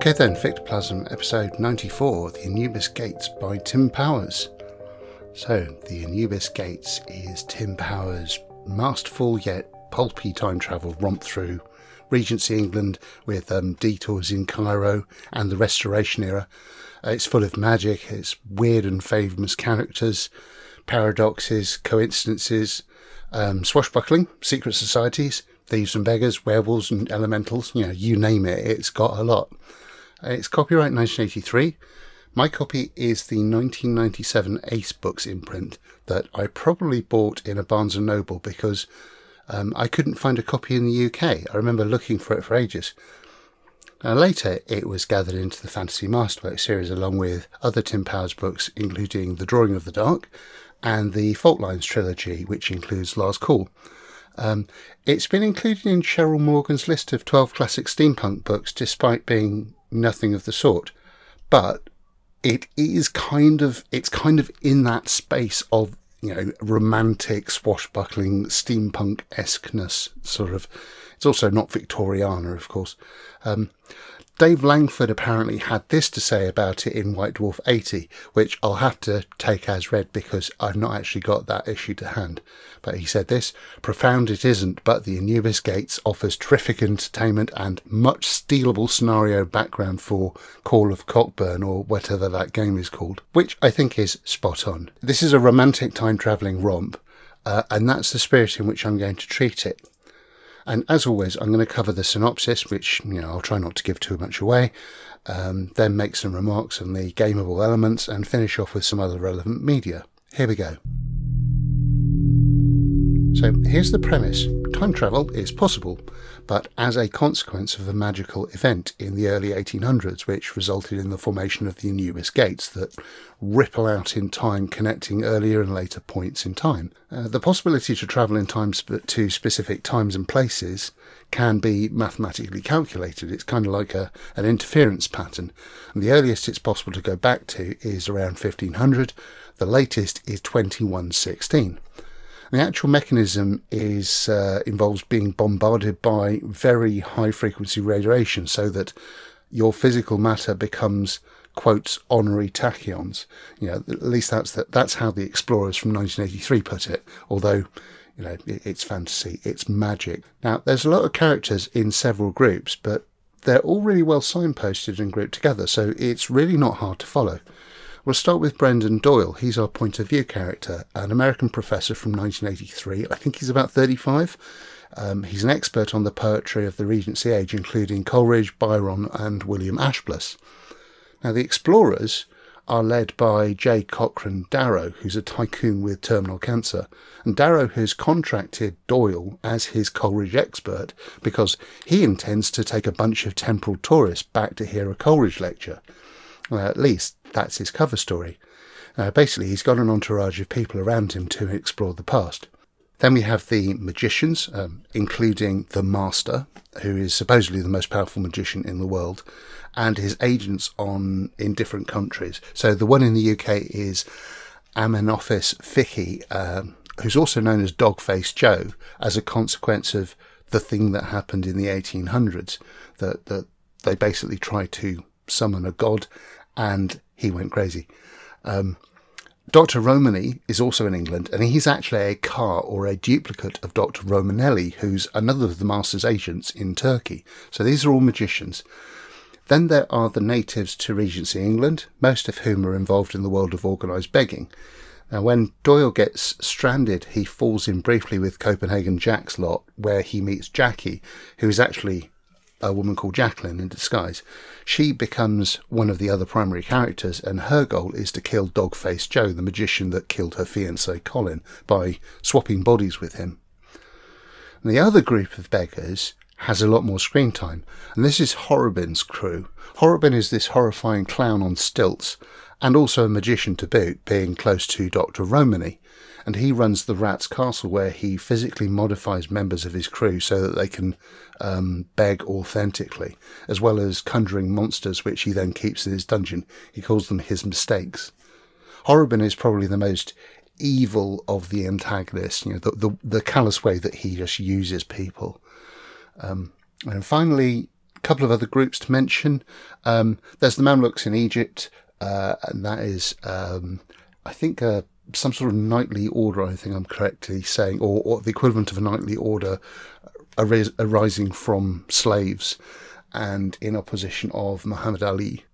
Okay then, Fictoplasm episode 94, The Anubis Gates by Tim Powers. So, The Anubis Gates is Tim Powers' masterful yet pulpy time travel romp through Regency England with um, detours in Cairo and the Restoration era. Uh, it's full of magic, it's weird and famous characters, paradoxes, coincidences, um, swashbuckling, secret societies, thieves and beggars, werewolves and elementals, you know, you name it, it's got a lot. Uh, it's copyright 1983. My copy is the 1997 Ace Books imprint that I probably bought in a Barnes & Noble because um, I couldn't find a copy in the UK. I remember looking for it for ages. Now, later, it was gathered into the Fantasy Masterwork series along with other Tim Powers books, including The Drawing of the Dark and the Fault Lines trilogy, which includes Last Call. Um, it's been included in Cheryl Morgan's list of 12 classic steampunk books, despite being nothing of the sort. But it is kind of it's kind of in that space of you know romantic swashbuckling steampunk esqueness sort of. It's also not Victoriana, of course. Um, Dave Langford apparently had this to say about it in White Dwarf 80, which I'll have to take as read because I've not actually got that issue to hand. But he said this profound it isn't, but the Anubis Gates offers terrific entertainment and much stealable scenario background for Call of Cockburn or whatever that game is called, which I think is spot on. This is a romantic time travelling romp, uh, and that's the spirit in which I'm going to treat it. And as always, I'm going to cover the synopsis, which you know I'll try not to give too much away. Um, then make some remarks on the gameable elements and finish off with some other relevant media. Here we go. So here's the premise time travel is possible, but as a consequence of a magical event in the early 1800s, which resulted in the formation of the Anubis Gates that ripple out in time, connecting earlier and later points in time. Uh, the possibility to travel in time sp- to specific times and places can be mathematically calculated. It's kind of like a, an interference pattern. And the earliest it's possible to go back to is around 1500, the latest is 2116. The actual mechanism is uh, involves being bombarded by very high frequency radiation, so that your physical matter becomes quotes honorary tachyons. You know, at least that's the, that's how the explorers from 1983 put it. Although, you know, it, it's fantasy, it's magic. Now, there's a lot of characters in several groups, but they're all really well signposted and grouped together, so it's really not hard to follow. We'll start with Brendan Doyle. He's our point of view character, an American professor from 1983. I think he's about 35. Um, he's an expert on the poetry of the Regency age, including Coleridge, Byron, and William Ashbless. Now, the explorers are led by J. Cochran Darrow, who's a tycoon with terminal cancer. And Darrow has contracted Doyle as his Coleridge expert because he intends to take a bunch of temporal tourists back to hear a Coleridge lecture. Well, at least that's his cover story. Uh, basically, he's got an entourage of people around him to explore the past. Then we have the magicians, um, including the Master, who is supposedly the most powerful magician in the world, and his agents on in different countries. So the one in the UK is Amenophis Fikee, um, who's also known as Dogface Joe, as a consequence of the thing that happened in the 1800s. That that they basically tried to summon a god, and he went crazy. Um, Dr. Romany is also in England, and he's actually a ka or a duplicate of Dr. Romanelli, who's another of the Master's agents in Turkey. So these are all magicians. Then there are the natives to Regency England, most of whom are involved in the world of organised begging. Now, when Doyle gets stranded, he falls in briefly with Copenhagen Jack's lot, where he meets Jackie, who is actually a woman called Jacqueline in disguise. She becomes one of the other primary characters, and her goal is to kill Dogface Joe, the magician that killed her fiance Colin, by swapping bodies with him. And the other group of beggars has a lot more screen time, and this is Horrobin's crew. Horrobin is this horrifying clown on stilts, and also a magician to boot, being close to Dr. Romany. And he runs the Rat's Castle, where he physically modifies members of his crew so that they can um, beg authentically, as well as conjuring monsters, which he then keeps in his dungeon. He calls them his mistakes. Horrobin is probably the most evil of the antagonists, you know, the, the, the callous way that he just uses people. Um, and finally, a couple of other groups to mention. Um, there's the Mamluks in Egypt, uh, and that is, um, I think, uh, some sort of knightly order. I think I'm correctly saying, or, or the equivalent of a knightly order aris- arising from slaves, and in opposition of Muhammad Ali.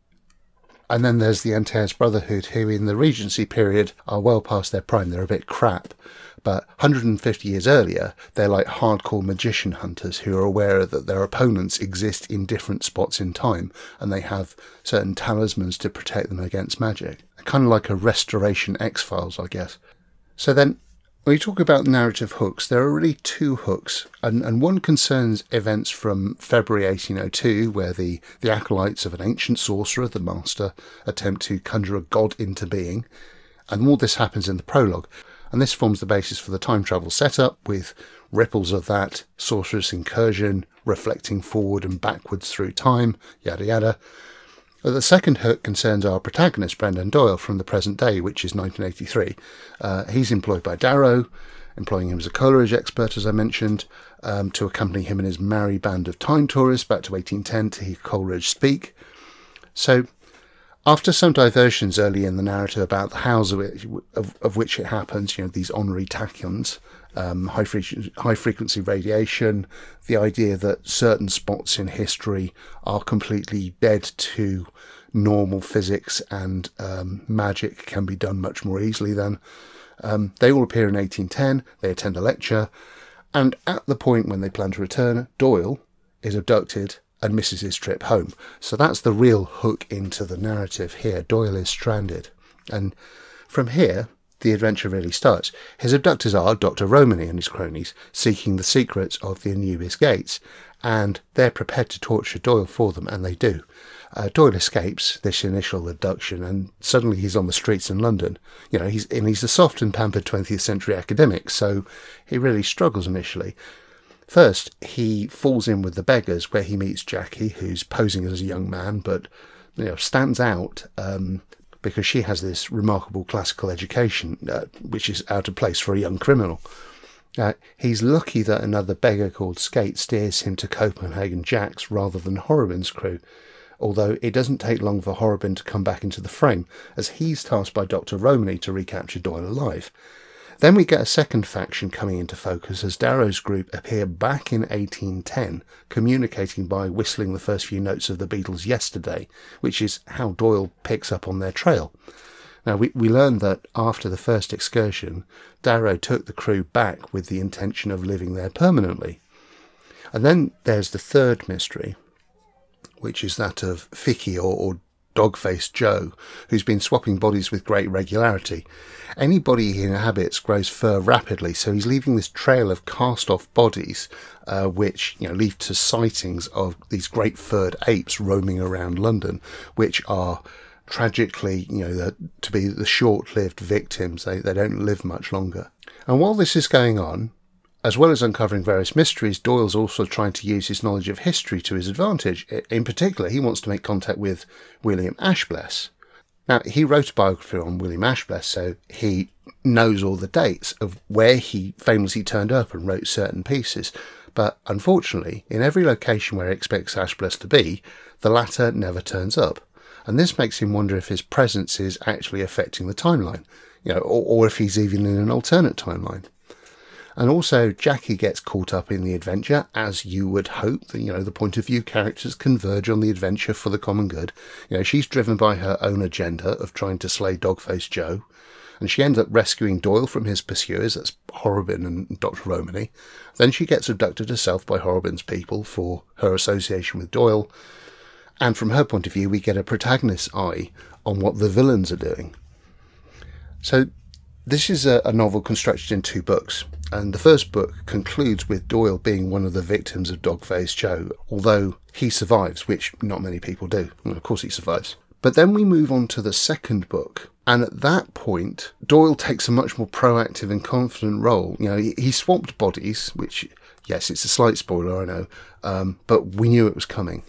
And then there's the Antaeus Brotherhood, who in the Regency period are well past their prime. They're a bit crap. But 150 years earlier, they're like hardcore magician hunters who are aware that their opponents exist in different spots in time and they have certain talismans to protect them against magic. Kind of like a restoration X Files, I guess. So then, when you talk about narrative hooks, there are really two hooks, and, and one concerns events from February 1802, where the, the acolytes of an ancient sorcerer, the Master, attempt to conjure a god into being. And all this happens in the prologue and this forms the basis for the time travel setup with ripples of that, sorceress incursion, reflecting forward and backwards through time, yada yada. The second hook concerns our protagonist, Brendan Doyle, from the present day, which is 1983. Uh, he's employed by Darrow, employing him as a Coleridge expert, as I mentioned, um, to accompany him and his merry band of time tourists back to 1810 to hear Coleridge speak. So after some diversions early in the narrative about the hows of, it, of, of which it happens, you know, these honorary tachyons, um, high, frequency, high frequency radiation, the idea that certain spots in history are completely dead to normal physics and um, magic can be done much more easily then. Um, they all appear in 1810, they attend a lecture, and at the point when they plan to return, Doyle is abducted and misses his trip home. So that's the real hook into the narrative here. Doyle is stranded. And from here, the adventure really starts. His abductors are Dr. Romany and his cronies, seeking the secrets of the Anubis Gates, and they're prepared to torture Doyle for them, and they do. Uh, Doyle escapes this initial abduction, and suddenly he's on the streets in London. You know, he's and he's a soft and pampered 20th century academic, so he really struggles initially. First, he falls in with the beggars, where he meets Jackie, who's posing as a young man, but you know stands out um, because she has this remarkable classical education, uh, which is out of place for a young criminal. Uh, he's lucky that another beggar called Skate steers him to Copenhagen Jack's rather than Horrobin's crew, although it doesn't take long for Horrobin to come back into the frame, as he's tasked by Dr. Romany to recapture Doyle alive. Then we get a second faction coming into focus as Darrow's group appear back in 1810, communicating by whistling the first few notes of the Beatles' Yesterday, which is how Doyle picks up on their trail. Now, we, we learn that after the first excursion, Darrow took the crew back with the intention of living there permanently. And then there's the third mystery, which is that of Fikee or, or dog-faced Joe, who's been swapping bodies with great regularity. Anybody he inhabits grows fur rapidly, so he's leaving this trail of cast-off bodies, uh, which you know lead to sightings of these great furred apes roaming around London, which are tragically, you know, the, to be the short-lived victims. They they don't live much longer. And while this is going on, as well as uncovering various mysteries, Doyle's also trying to use his knowledge of history to his advantage. In particular, he wants to make contact with William Ashbless. Now, he wrote a biography on William Ashbless, so he knows all the dates of where he famously turned up and wrote certain pieces. But unfortunately, in every location where he expects Ashbless to be, the latter never turns up. And this makes him wonder if his presence is actually affecting the timeline, you know, or, or if he's even in an alternate timeline. And also, Jackie gets caught up in the adventure, as you would hope. That, you know, the point of view characters converge on the adventure for the common good. You know, she's driven by her own agenda of trying to slay Dogface Joe. And she ends up rescuing Doyle from his pursuers, that's Horrobin and Dr. Romany. Then she gets abducted herself by Horrobin's people for her association with Doyle. And from her point of view, we get a protagonist's eye on what the villains are doing. So, this is a, a novel constructed in two books. And the first book concludes with Doyle being one of the victims of Dogface Joe, although he survives, which not many people do. of course, he survives. But then we move on to the second book, and at that point, Doyle takes a much more proactive and confident role. You know, he, he swapped bodies, which, yes, it's a slight spoiler, I know, um, but we knew it was coming.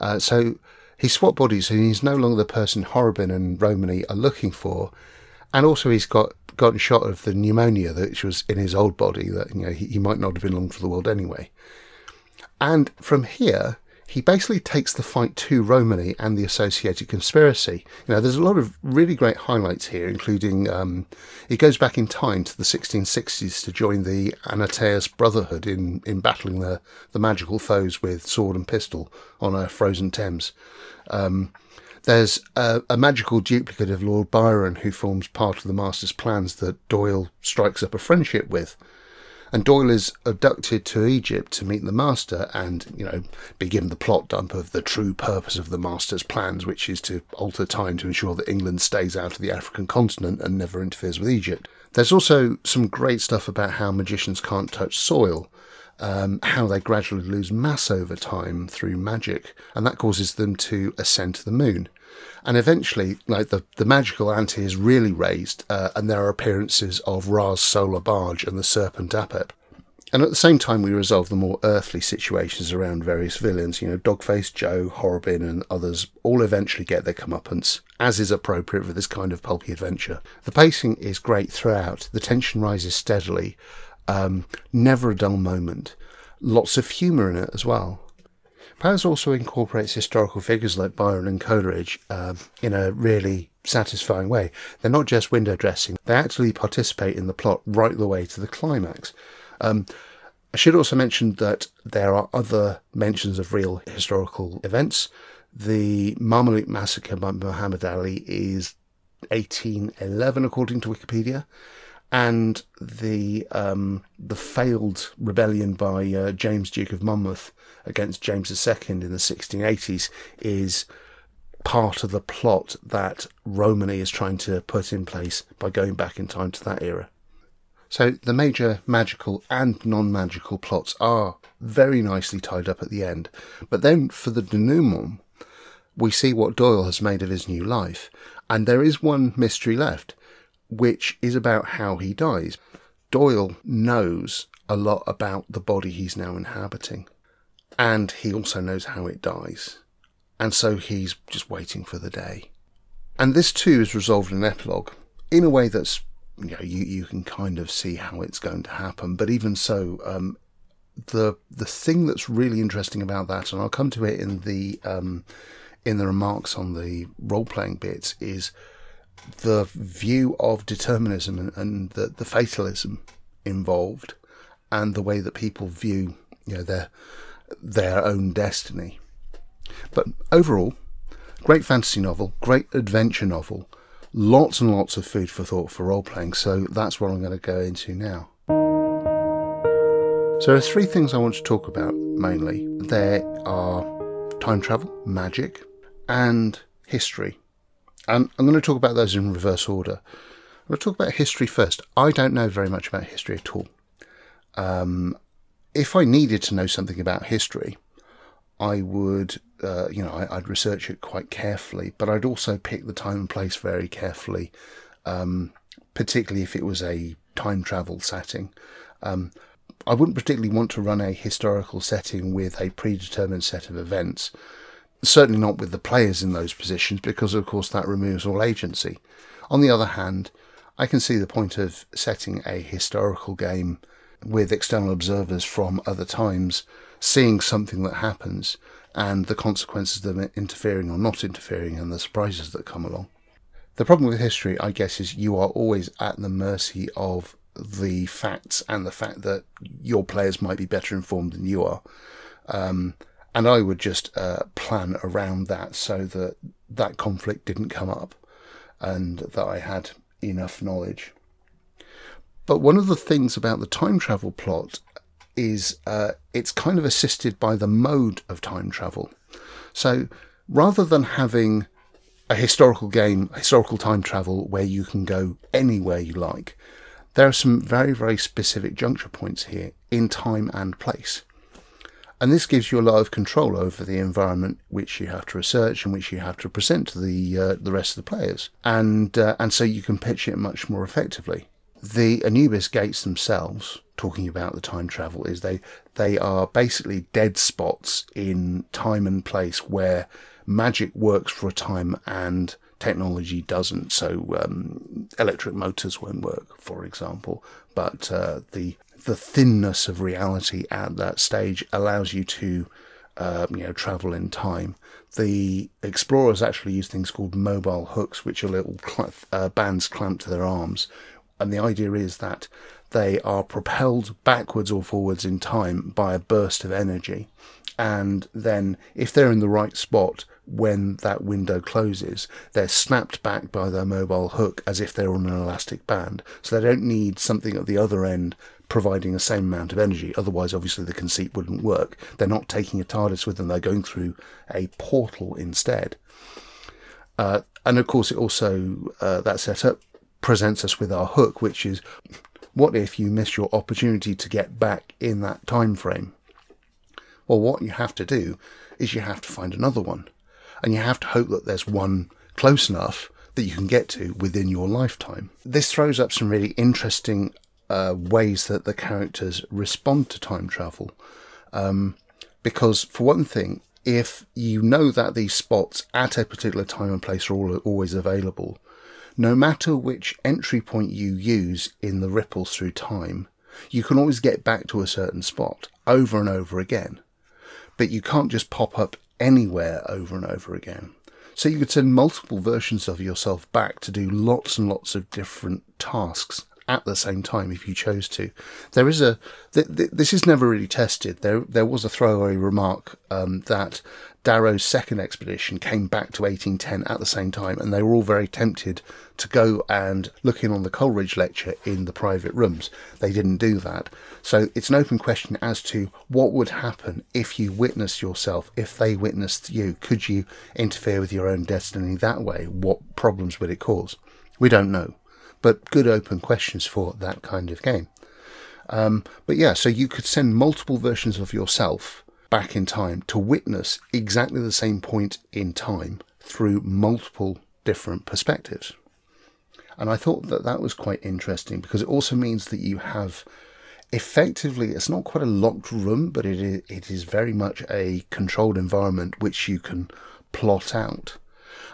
Uh, so he swapped bodies, and he's no longer the person Horrobin and Romany are looking for. And also, he's got gotten shot of the pneumonia that was in his old body that you know he, he might not have been long for the world anyway. And from here, he basically takes the fight to Romany and the associated conspiracy. You know, there's a lot of really great highlights here, including um, he goes back in time to the 1660s to join the Antaeus Brotherhood in, in battling the, the magical foes with sword and pistol on a frozen Thames. Um, there's a, a, magical duplicate of Lord Byron who forms part of the Master's plans that Doyle strikes up a friendship with. And Doyle is abducted to Egypt to meet the Master and, you know, be given the plot dump of the true purpose of the Master's plans, which is to alter time to ensure that England stays out of the African continent and never interferes with Egypt. There's also some great stuff about how magicians can't touch soil. Um, how they gradually lose mass over time through magic, and that causes them to ascend to the moon. And eventually, like the, the magical ante is really raised, uh, and there are appearances of Ra's solar barge and the serpent Apep. And at the same time, we resolve the more earthly situations around various villains. You know, Dogface Joe, Horrobin, and others all eventually get their comeuppance, as is appropriate for this kind of pulpy adventure. The pacing is great throughout. The tension rises steadily. Um, never a dull moment. Lots of humour in it as well. Powers also incorporates historical figures like Byron and Coleridge uh, in a really satisfying way. They're not just window dressing, they actually participate in the plot right the way to the climax. Um, I should also mention that there are other mentions of real historical events. The Mameluke massacre by Muhammad Ali is 1811, according to Wikipedia and the um, the failed rebellion by uh, James Duke of Monmouth against James II in the 1680s is part of the plot that Romany is trying to put in place by going back in time to that era. So the major magical and non-magical plots are very nicely tied up at the end, but then for the denouement, we see what Doyle has made of his new life, and there is one mystery left which is about how he dies. Doyle knows a lot about the body he's now inhabiting, and he also knows how it dies. And so he's just waiting for the day. And this too is resolved in an epilogue in a way that's you know you, you can kind of see how it's going to happen. But even so, um, the the thing that's really interesting about that, and I'll come to it in the um, in the remarks on the role playing bits, is the view of determinism and, and the, the fatalism involved and the way that people view you know their their own destiny. But overall, great fantasy novel, great adventure novel, lots and lots of food for thought for role playing. So that's what I'm going to go into now. So there are three things I want to talk about mainly. There are time travel, magic, and history. And I'm going to talk about those in reverse order. I'm going to talk about history first. I don't know very much about history at all. Um, if I needed to know something about history, I would, uh, you know, I, would research it quite carefully, but I'd also pick the time and place very carefully, um, particularly if it was a time travel setting. Um, I wouldn't particularly want to run a historical setting with a predetermined set of events certainly not with the players in those positions, because of course that removes all agency. On the other hand, I can see the point of setting a historical game with external observers from other times, seeing something that happens and the consequences of them interfering or not interfering and the surprises that come along. The problem with history, I guess, is you are always at the mercy of the facts and the fact that your players might be better informed than you are. Um, and I would just uh, plan around that so that that conflict didn't come up and that I had enough knowledge. But one of the things about the time travel plot is uh, it's kind of assisted by the mode of time travel. So rather than having a historical game, historical time travel where you can go anywhere you like, there are some very, very specific juncture points here in time and place. And this gives you a lot of control over the environment which you have to research and which you have to present to the uh, the rest of the players, and uh, and so you can pitch it much more effectively. The Anubis gates themselves, talking about the time travel, is they they are basically dead spots in time and place where magic works for a time and technology doesn't. So um, electric motors won't work, for example, but uh, the the thinness of reality at that stage allows you to um, you know, travel in time. The explorers actually use things called mobile hooks, which are little cl- uh, bands clamped to their arms. And the idea is that they are propelled backwards or forwards in time by a burst of energy. And then, if they're in the right spot when that window closes, they're snapped back by their mobile hook as if they're on an elastic band. So they don't need something at the other end providing the same amount of energy. Otherwise, obviously, the conceit wouldn't work. They're not taking a TARDIS with them, they're going through a portal instead. Uh, and of course, it also, uh, that setup presents us with our hook, which is what if you miss your opportunity to get back in that time frame? Well, what you have to do is you have to find another one. And you have to hope that there's one close enough that you can get to within your lifetime. This throws up some really interesting uh, ways that the characters respond to time travel. Um, because, for one thing, if you know that these spots at a particular time and place are all, always available, no matter which entry point you use in the ripples through time, you can always get back to a certain spot over and over again. But you can't just pop up anywhere over and over again. So you could send multiple versions of yourself back to do lots and lots of different tasks at the same time if you chose to. There is a th- th- this is never really tested. There there was a throwaway remark um, that Darrow's second expedition came back to 1810 at the same time, and they were all very tempted to go and look in on the Coleridge lecture in the private rooms. They didn't do that. So it's an open question as to what would happen if you witnessed yourself, if they witnessed you. Could you interfere with your own destiny that way? What problems would it cause? We don't know but good open questions for that kind of game. Um, but yeah, so you could send multiple versions of yourself back in time to witness exactly the same point in time through multiple different perspectives. And I thought that that was quite interesting because it also means that you have effectively, it's not quite a locked room, but it is, it is very much a controlled environment which you can plot out.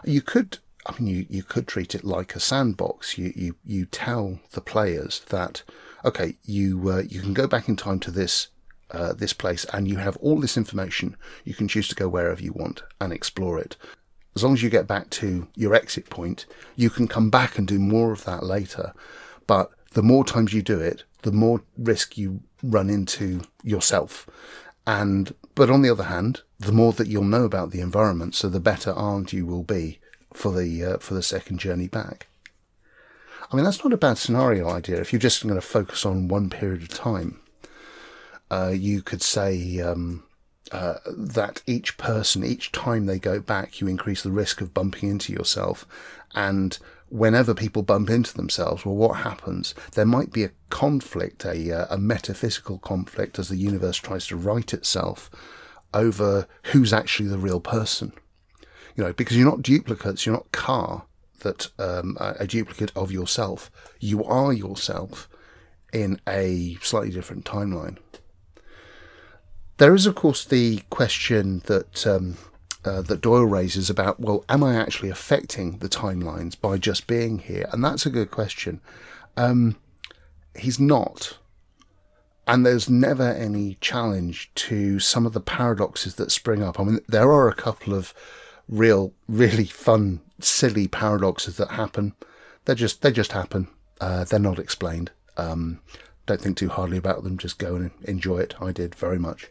You could I mean, you, you could treat it like a sandbox. You, you, you tell the players that, okay, you, uh, you can go back in time to this, uh, this place and you have all this information. You can choose to go wherever you want and explore it. As long as you get back to your exit point, you can come back and do more of that later. But the more times you do it, the more risk you run into yourself. And, but on the other hand, the more that you'll know about the environment, so the better armed you will be for the uh, for the second journey back. I mean, that's not a bad scenario idea if you're just going to focus on one period of time. Uh, you could say um, uh, that each person, each time they go back, you increase the risk of bumping into yourself. And whenever people bump into themselves, well, what happens? There might be a conflict, a, uh, a metaphysical conflict as the universe tries to right itself over who's actually the real person you know, because you're not duplicates, you're not ka that um, a duplicate of yourself. You are yourself in a slightly different timeline. There is, of course, the question that um, uh, that Doyle raises about, well, am I actually affecting the timelines by just being here? And that's a good question. Um, he's not. And there's never any challenge to some of the paradoxes that spring up. I mean, there are a couple of real, really fun, silly paradoxes that happen. They just they just happen. Uh, they're not explained. Um, don't think too hardly about them. Just go and enjoy it. I did very much.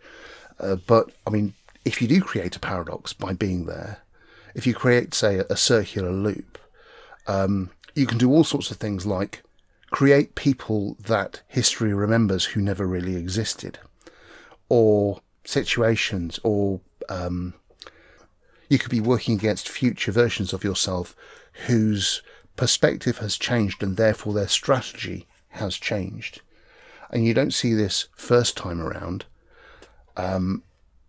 Uh, but I mean, if you do create a paradox by being there, if you create, say, a circular loop, um, you can do all sorts of things like create people that history remembers who never really existed, or situations, or um, you could be working against future versions of yourself whose perspective has changed and therefore their strategy has changed. And you don't see this first time around, um,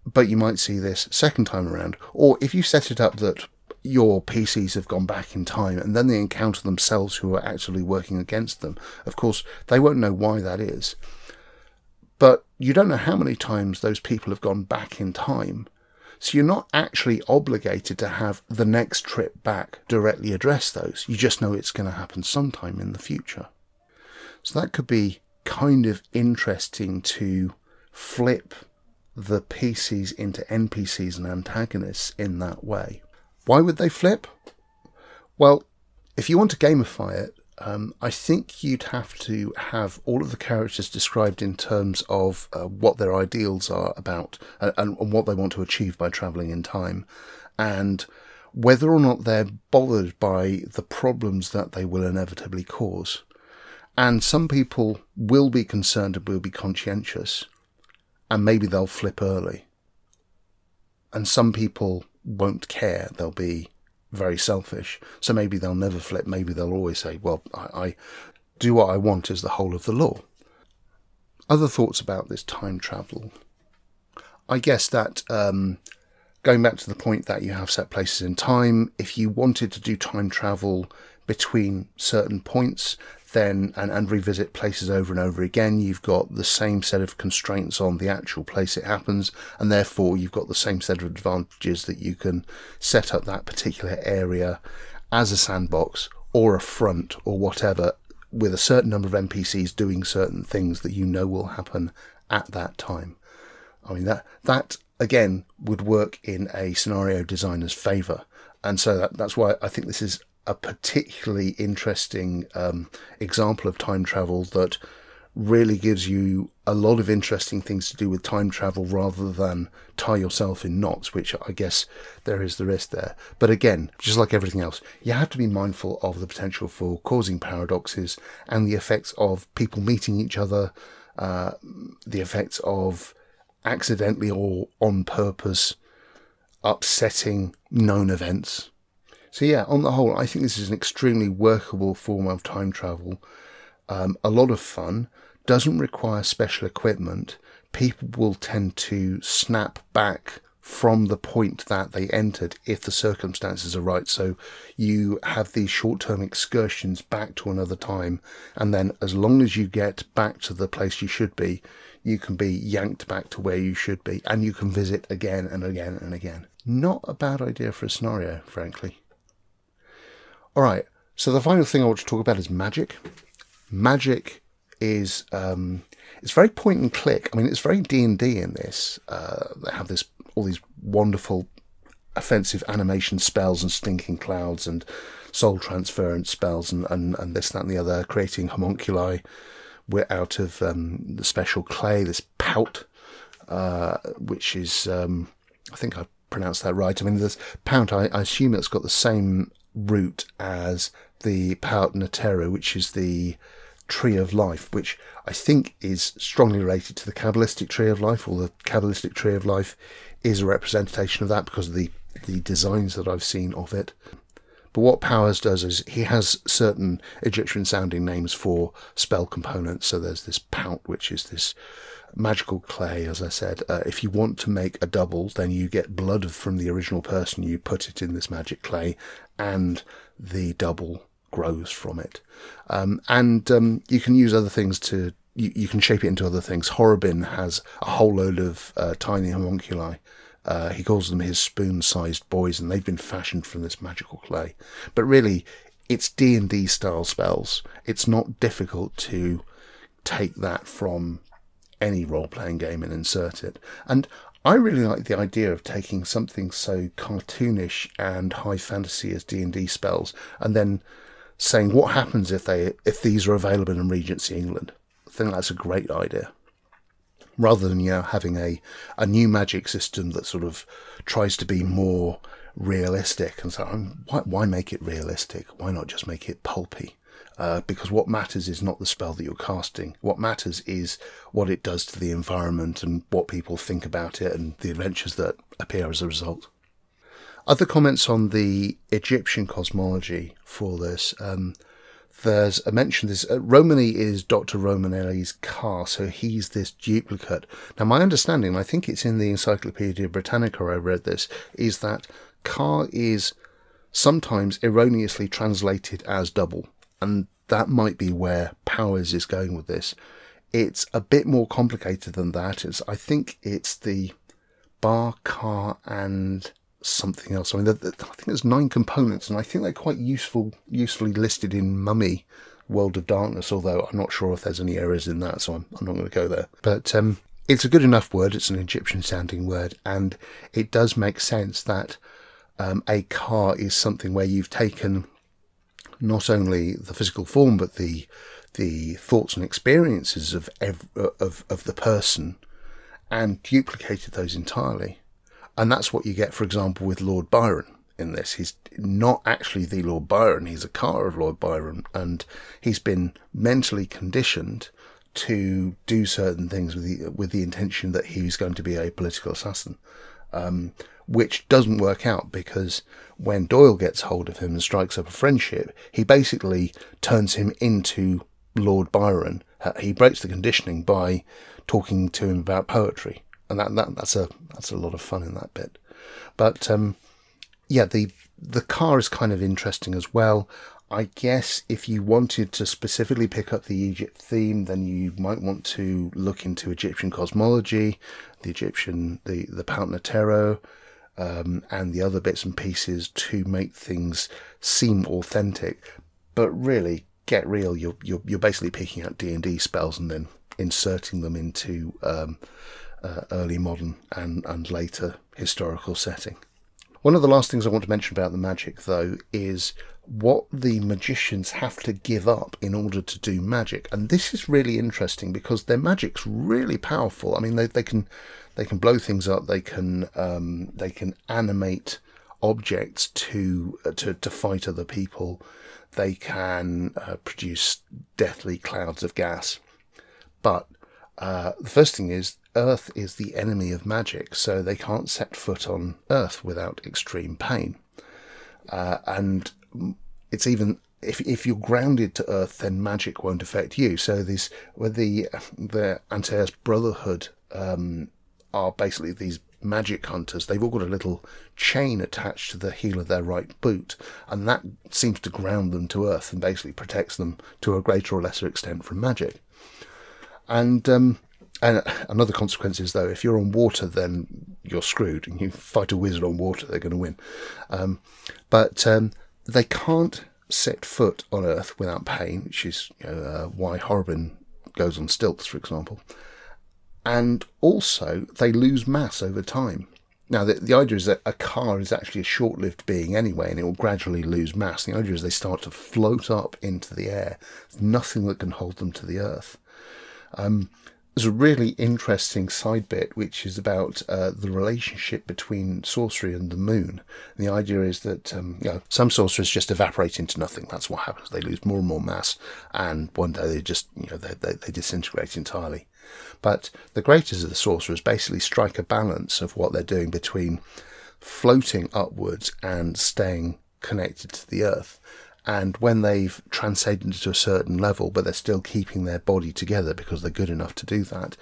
but you might see this second time around. Or if you set it up that your PCs have gone back in time and then they encounter themselves who are actually working against them, of course, they won't know why that is. But you don't know how many times those people have gone back in time so you're not actually obligated to have the next trip back directly address those. You just know it's going to happen sometime in the future. So that could be kind of interesting to flip the PCs into NPCs and antagonists in that way. Why would they flip? Well, if you want to gamify it, um, I think you'd have to have all of the characters described in terms of uh, what their ideals are about uh, and, and, what they want to achieve by traveling in time, and whether or not they're bothered by the problems that they will inevitably cause. And some people will be concerned and will be conscientious, and maybe they'll flip early. And some people won't care. They'll be very selfish. So maybe they'll never flip. Maybe they'll always say, well, I, I do what I want is the whole of the law. Other thoughts about this time travel. I guess that um, going back to the point that you have set places in time, if you wanted to do time travel between certain points, then and, and revisit places over and over again, you've got the same set of constraints on the actual place it happens, and therefore you've got the same set of advantages that you can set up that particular area as a sandbox or a front or whatever with a certain number of NPCs doing certain things that you know will happen at that time. I mean that that again would work in a scenario designer's favor. And so that, that's why I think this is a particularly interesting um, example of time travel that really gives you a lot of interesting things to do with time travel rather than tie yourself in knots, which I guess there is the risk there. But again, just like everything else, you have to be mindful of the potential for causing paradoxes and the effects of people meeting each other, uh, the effects of accidentally or on purpose upsetting known events so yeah, on the whole, I think this is an extremely workable form of time travel. Um, a lot of fun. Doesn't require special equipment. People will tend to snap back from the point that they entered if the circumstances are right. So you have these short term excursions back to another time. And then as long as you get back to the place you should be, you can be yanked back to where you should be and you can visit again and again and again. Not a bad idea for a scenario, frankly. All right. So the final thing I want to talk about is magic. Magic is um, it's very point and click. I mean, it's very D and D in this. Uh, they have this all these wonderful offensive animation spells and stinking clouds and soul transference spells and, and, and this, that, and the other, creating homunculi We're out of um, the special clay, this pout, uh, which is, um, I think I pronounced that right. I mean, this pout, I, I assume it's got the same root as the Pa'ut Neteru, which is the tree of life, which I think is strongly related to the Kabbalistic tree of life, or the Kabbalistic tree of life is a representation of that because of the, the designs that I've seen of it. But what Powers does is he has certain Egyptian sounding names for spell components. So there's this Pout, which is this magical clay, as I said. Uh, if you want to make a double, then you get blood from the original person, you put it in this magic clay, and the double grows from it. Um, and um, you can use other things to, you, you, can shape it into other things. Horrobin has a whole load of uh, tiny homunculi. Uh, he calls them his spoon-sized boys, and they've been fashioned from this magical clay. But really, it's D and D style spells. It's not difficult to take that from any role playing game and insert it. And I really like the idea of taking something so cartoonish and high fantasy as D and D spells, and then saying what happens if they if these are available in Regency England. I think that's a great idea. Rather than you know having a a new magic system that sort of tries to be more realistic, and so why why make it realistic? Why not just make it pulpy? Uh, because what matters is not the spell that you're casting. What matters is what it does to the environment and what people think about it and the adventures that appear as a result. Other comments on the Egyptian cosmology for this. Um, there's a mention this uh, Romany is Dr. Romanelli's ka, so he's this duplicate. Now, my understanding, I think it's in the Encyclopedia Britannica I read this, is that ka is sometimes erroneously translated as double and that might be where Powers is going with this. It's a bit more complicated than that. It's I think it's the ba, ka, and something else. I mean, I think there's nine components, and I think they're quite useful, usefully listed in Mummy World of Darkness. Although I'm not sure if there's any errors in that, so I'm, I'm not going to go there. But um, it's a good enough word. It's an Egyptian sounding word, and it does make sense that um, a ka is something where you've taken not only the physical form but the the thoughts and experiences of of of the person and duplicated those entirely. And that's what you get, for example, with Lord Byron in this. He's not actually the Lord Byron, he's a ka of Lord Byron, and he's been mentally conditioned to do certain things with the, with the intention that he's going to be a political assassin. Um, which doesn't work out because when Doyle gets hold of him and strikes up a friendship, he basically turns him into Lord Byron. Uh, he breaks the conditioning by talking to him about poetry, and that, that that's a that's a lot of fun in that bit. But um, yeah, the the ka is kind of interesting as well. I guess if you wanted to specifically pick up the Egypt theme, then you might want to look into Egyptian cosmology, the Egyptian, the the Tarot, um, and the other bits and pieces to make things seem authentic. But really, get real. You're you're, you're basically picking out D and D spells and then inserting them into um, uh, early modern and and later historical setting. One of the last things I want to mention about the magic, though, is what the magicians have to give up in order to do magic. And this is really interesting because their magic's really powerful. I mean, they, they can they can blow things up. They can um, they can animate objects to uh, to to fight other people. They can uh, produce deathly clouds of gas. But uh, the first thing is Earth is the enemy of magic, so they can't set foot on Earth without extreme pain. Uh, and it's even if if you're grounded to Earth, then magic won't affect you. So these with the the Antaeus Brotherhood um, are basically these magic hunters. They've all got a little chain attached to the heel of their right boot, and that seems to ground them to Earth and basically protects them to a greater or lesser extent from magic. And um, and another consequence is though, if you're on water, then you're screwed. And you fight a wizard on water, they're going to win. Um, but um, they can't set foot on Earth without pain, which is you know, uh, why Horrobin goes on stilts, for example. And also, they lose mass over time. Now, the, the idea is that a ka is actually a short lived being anyway, and it will gradually lose mass. The idea is they start to float up into the air. There's nothing that can hold them to the earth. Um, there's a really interesting side bit which is about uh, the relationship between sorcery and the moon. And the idea is that um, you know, some sorcerers just evaporate into nothing. That's what happens. They lose more and more mass, and one day they just you know they, they, they disintegrate entirely. But the greatest of the sorcerers basically strike a balance of what they're doing between floating upwards and staying connected to the earth. And when they've transcended to a certain level, but they're still keeping their body together because they're good enough to do that,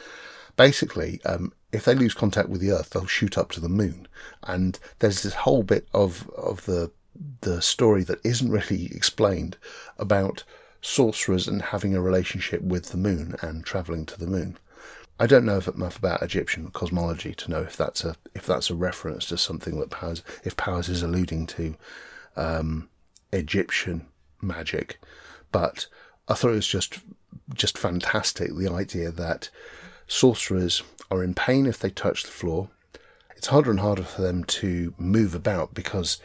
basically, um, if they lose contact with the Earth, they'll shoot up to the moon. And there's this whole bit of of the the story that isn't really explained about sorcerers and having a relationship with the moon and traveling to the moon. I don't know enough about Egyptian cosmology to know if that's a if that's a reference to something that Powers if Powers is alluding to um, Egyptian magic, but I thought it was just just fantastic the idea that sorcerers are in pain if they touch the floor. It's harder and harder for them to move about because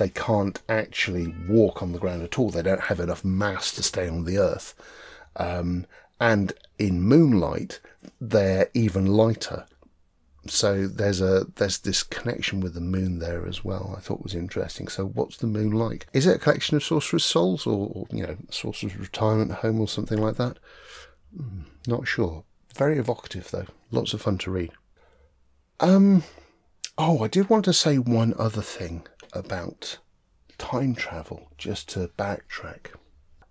they can't actually walk on the ground at all. They don't have enough mass to stay on the earth. Um, and in moonlight, they're even lighter so there's a there's this connection with the moon there as well. I thought was interesting. So what's the moon like? Is it a collection of sorcerer's souls, or, or you know, sorcerer's retirement home, or something like that? Hmm, not sure. Very evocative though. Lots of fun to read. Um. Oh, I did want to say one other thing about time travel, just to backtrack,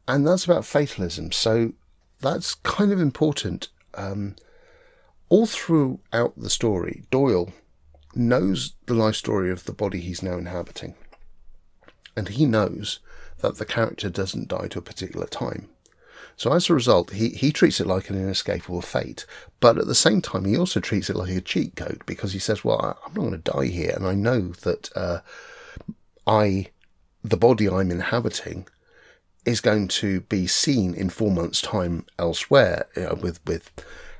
and that's about fatalism. So that's kind of important. Um, all throughout the story, Doyle knows the life story of the body he's now inhabiting. And he knows that the character doesn't die to a particular time. So as a result, he, he treats it like an inescapable fate, but at the same time, he also treats it like a cheat code because he says, "Well, I'm not going to die here, and I know that uh, I, the body I'm inhabiting, is going to be seen in four months' time elsewhere, you know, with with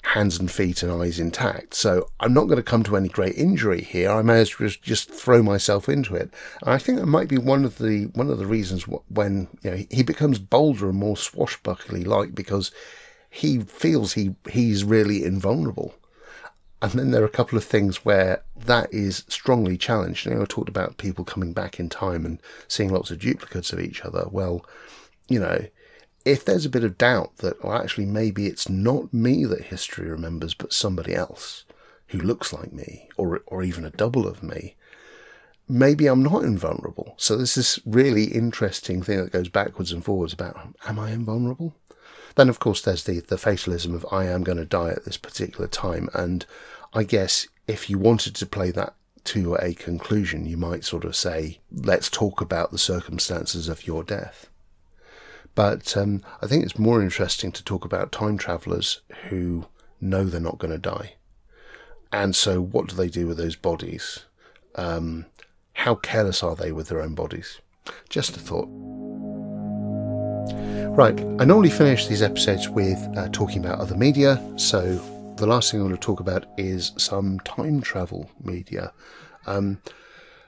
hands and feet and eyes intact. So I'm not going to come to any great injury here. I may as well just throw myself into it. And I think that might be one of the one of the reasons when you know, he becomes bolder and more swashbuckly like because he feels he he's really invulnerable. And then there are a couple of things where that is strongly challenged. You know, I talked about people coming back in time and seeing lots of duplicates of each other. Well, you know, if there's a bit of doubt that, well, actually, maybe it's not me that history remembers, but somebody else who looks like me, or or even a double of me, maybe I'm not invulnerable. So there's this really interesting thing that goes backwards and forwards about, am I invulnerable? Then, of course, there's the, the fatalism of I am going to die at this particular time. And I guess if you wanted to play that to a conclusion, you might sort of say, let's talk about the circumstances of your death. But um, I think it's more interesting to talk about time travelers who know they're not going to die. And so, what do they do with those bodies? Um, how careless are they with their own bodies? Just a thought. Right, I normally finish these episodes with uh, talking about other media, so the last thing I want to talk about is some time travel media. Um,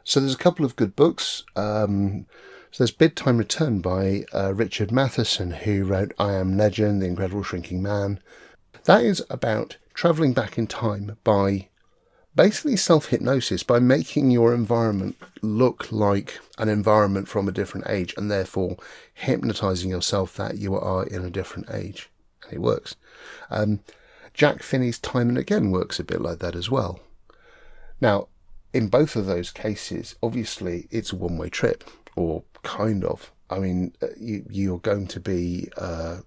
so there's a couple of good books. Um, so there's Bid Time Return by uh, Richard Matheson, who wrote I Am Legend, The Incredible Shrinking Man. That is about travelling back in time by basically self hypnosis by making your environment look like an environment from a different age and therefore hypnotizing yourself that you are in a different age. And it works. Um, Jack Finney's Time and Again works a bit like that as well. Now, in both of those cases, obviously it's a one way trip, or kind of. I mean, uh, you, you're going to be. Uh,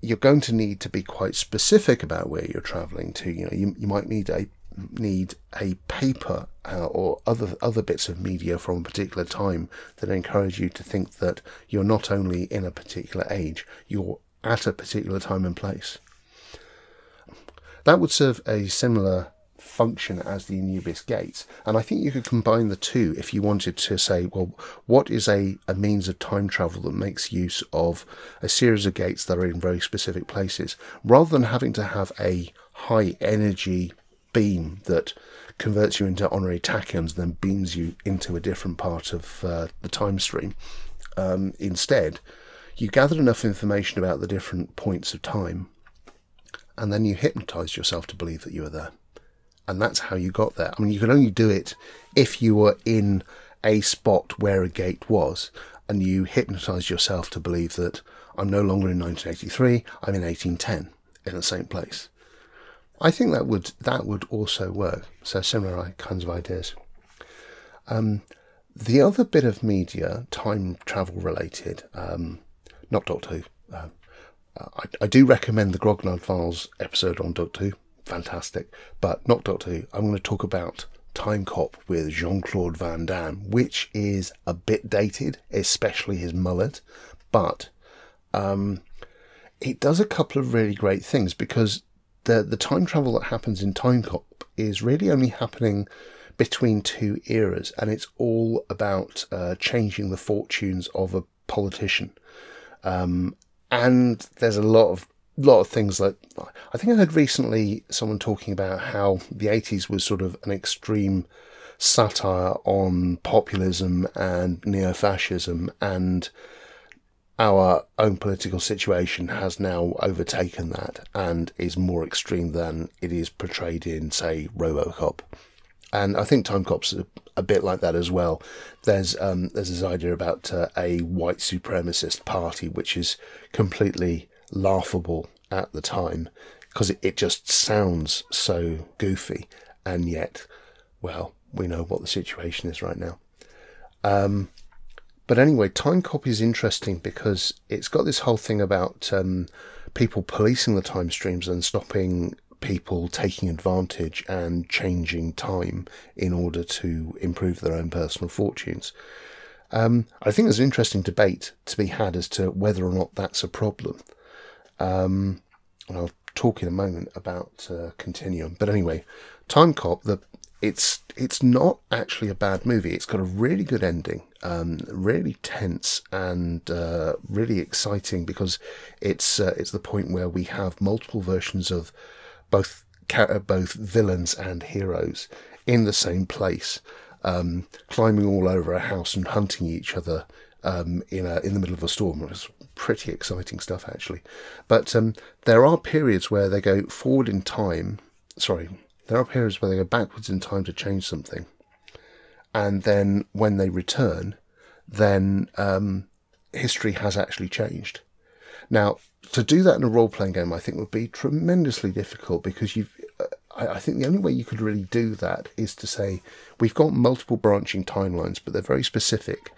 you're going to need to be quite specific about where you're traveling to. You know, you, you might need a need a paper uh, or other other bits of media from a particular time that encourage you to think that you're not only in a particular age, you're at a particular time and place. That would serve a similar function as the Anubis gates. And I think you could combine the two if you wanted to say, well, what is a, a means of time travel that makes use of a series of gates that are in very specific places, rather than having to have a high energy beam that converts you into honorary tachyons, and then beams you into a different part of uh, the time stream. Um, instead, you gather enough information about the different points of time, and then you hypnotize yourself to believe that you are there and that's how you got there. I mean, you can only do it if you were in a spot where a gate was, and you hypnotize yourself to believe that I'm no longer in 1983, I'm in 1810 in the same place. I think that would that would also work. So similar kinds of ideas. Um, the other bit of media, time travel related, um, not Doctor Who. Uh, I, I, do recommend the Grognard Files episode on Doctor Who fantastic. But not Doctor Who. I'm going to talk about Time Cop with Jean Claude Van Damme, which is a bit dated, especially his mullet, but um, it does a couple of really great things because the the time travel that happens in Time Cop is really only happening between two eras, and it's all about uh, changing the fortunes of a politician. Um, and there's a lot of lot of things that I think I heard recently someone talking about how the 80s was sort of an extreme satire on populism and neo fascism, and our own political situation has now overtaken that and is more extreme than it is portrayed in, say, Robocop. And I think Time Cop's a, a bit like that as well. There's um, there's this idea about uh, a white supremacist party which is completely laughable at the time because it, it just sounds so goofy, and yet, well, we know what the situation is right now. Um, but anyway, Time Copy is interesting because it's got this whole thing about um, people policing the time streams and stopping people taking advantage and changing time in order to improve their own personal fortunes. Um, I think there's an interesting debate to be had as to whether or not that's a problem. Um, and I'll talk in a moment about uh, Continuum. But anyway, Time Cop, the it's it's not actually a bad movie. It's got a really good ending, um, really tense and uh, really exciting because it's uh, it's the point where we have multiple versions of both both villains and heroes in the same place, um, climbing all over a house and hunting each other um, in a, in the middle of a storm. Pretty exciting stuff actually, but um, there are periods where they go forward in time. Sorry, there are periods where they go backwards in time to change something, and then when they return, then um, history has actually changed. Now, to do that in a role playing game, I think would be tremendously difficult because you've. Uh, I, I think the only way you could really do that is to say we've got multiple branching timelines, but they're very specific,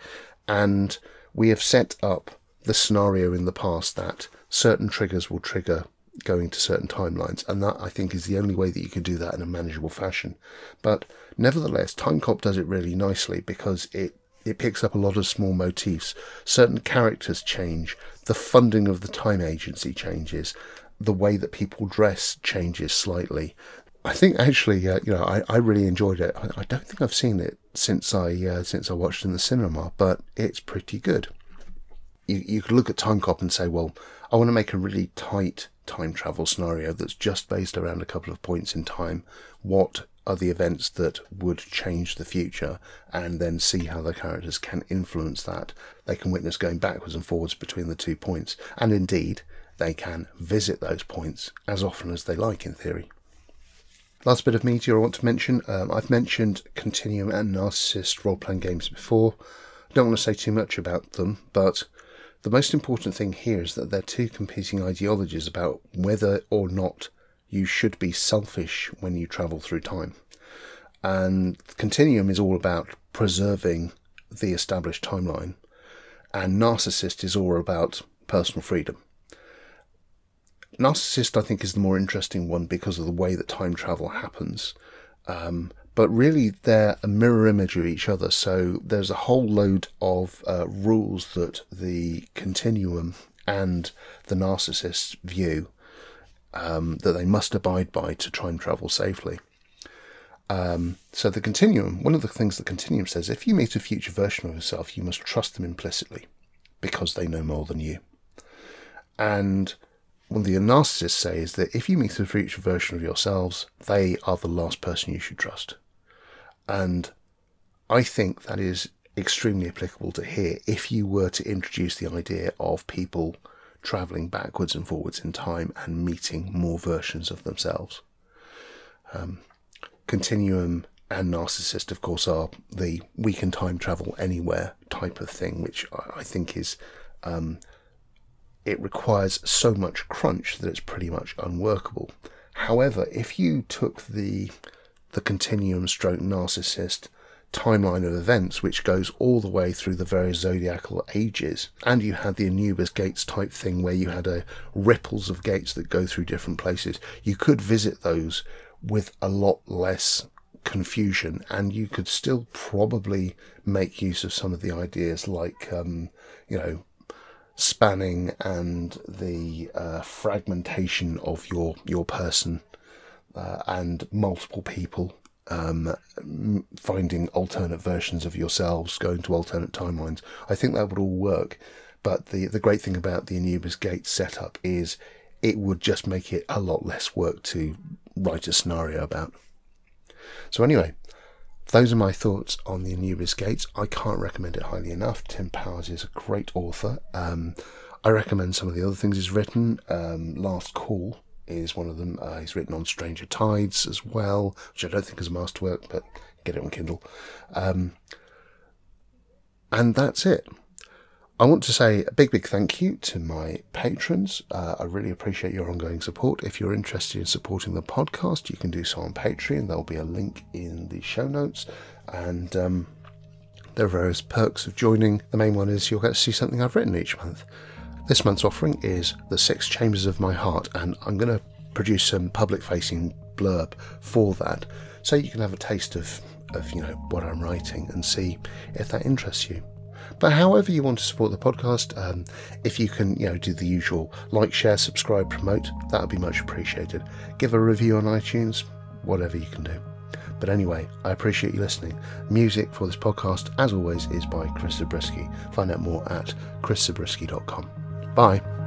and we have set up the scenario in the past that certain triggers will trigger going to certain timelines, and that I think is the only way that you can do that in a manageable fashion. But nevertheless, Timecop does it really nicely because it it picks up a lot of small motifs. Certain characters change, the funding of the time agency changes, the way that people dress changes slightly. I think actually, uh, you know, I, I really enjoyed it. I, I, don't think I've seen it since I uh, since I watched it in the cinema, but it's pretty good. You you could look at Timecop and say, well, I want to make a really tight time travel scenario that's just based around a couple of points in time. What are the events that would change the future and then see how the characters can influence that. They can witness going backwards and forwards between the two points, and indeed, they can visit those points as often as they like in theory. Last bit of media I want to mention um, I've mentioned Continuum and Narcissist role playing games before. Don't want to say too much about them, but the most important thing here is that they're two competing ideologies about whether or not you should be selfish when you travel through time. And Continuum is all about preserving the established timeline, and Narcissist is all about personal freedom. Narcissist, I think, is the more interesting one because of the way that time travel happens. Um, but really, they're a mirror image of each other. So there's a whole load of uh, rules that the continuum and the narcissist view um, that they must abide by to try and travel safely. Um, so the continuum, one of the things the continuum says, if you meet a future version of yourself, you must trust them implicitly because they know more than you. And what the narcissists say is that if you meet a future version of yourselves, they are the last person you should trust. And I think that is extremely applicable to here if you were to introduce the idea of people traveling backwards and forwards in time and meeting more versions of themselves. Um, continuum and narcissist, of course, are the we can time travel anywhere type of thing, which I think is um, it requires so much crunch that it's pretty much unworkable. However, if you took the the continuum stroke narcissist timeline of events, which goes all the way through the various zodiacal ages. And you had the Anubis Gates type thing where you had a ripples of gates that go through different places. You could visit those with a lot less confusion, and you could still probably make use of some of the ideas like, um, you know, spanning and the uh, fragmentation of your your person uh, and multiple people um, finding alternate versions of yourselves, going to alternate timelines. I think that would all work. But the, the great thing about the Anubis Gate setup is it would just make it a lot less work to write a scenario about. So, anyway, those are my thoughts on the Anubis Gates. I can't recommend it highly enough. Tim Powers is a great author. Um, I recommend some of the other things he's written. Um, Last Call is one of them. Uh, he's written on Stranger Tides as well, which I don't think is a masterwork, but get it on Kindle. Um, and that's it. I want to say a big, big thank you to my patrons. Uh, I really appreciate your ongoing support. If you're interested in supporting the podcast, you can do so on Patreon. There'll be a link in the show notes. And um, there are various perks of joining. The main one is you'll get to see something I've written each month. This month's offering is The Six Chambers of My Heart, and I'm going to produce some public facing blurb for that so you can have a taste of, of you know what I'm writing and see if that interests you. But however you want to support the podcast, um, if you can, you know, do the usual like, share, subscribe, promote, that would be much appreciated. Give a review on iTunes, whatever you can do. But anyway, I appreciate you listening. Music for this podcast, as always, is by Chris Zabriskie. Find out more at chriszabriskie.com. Bye.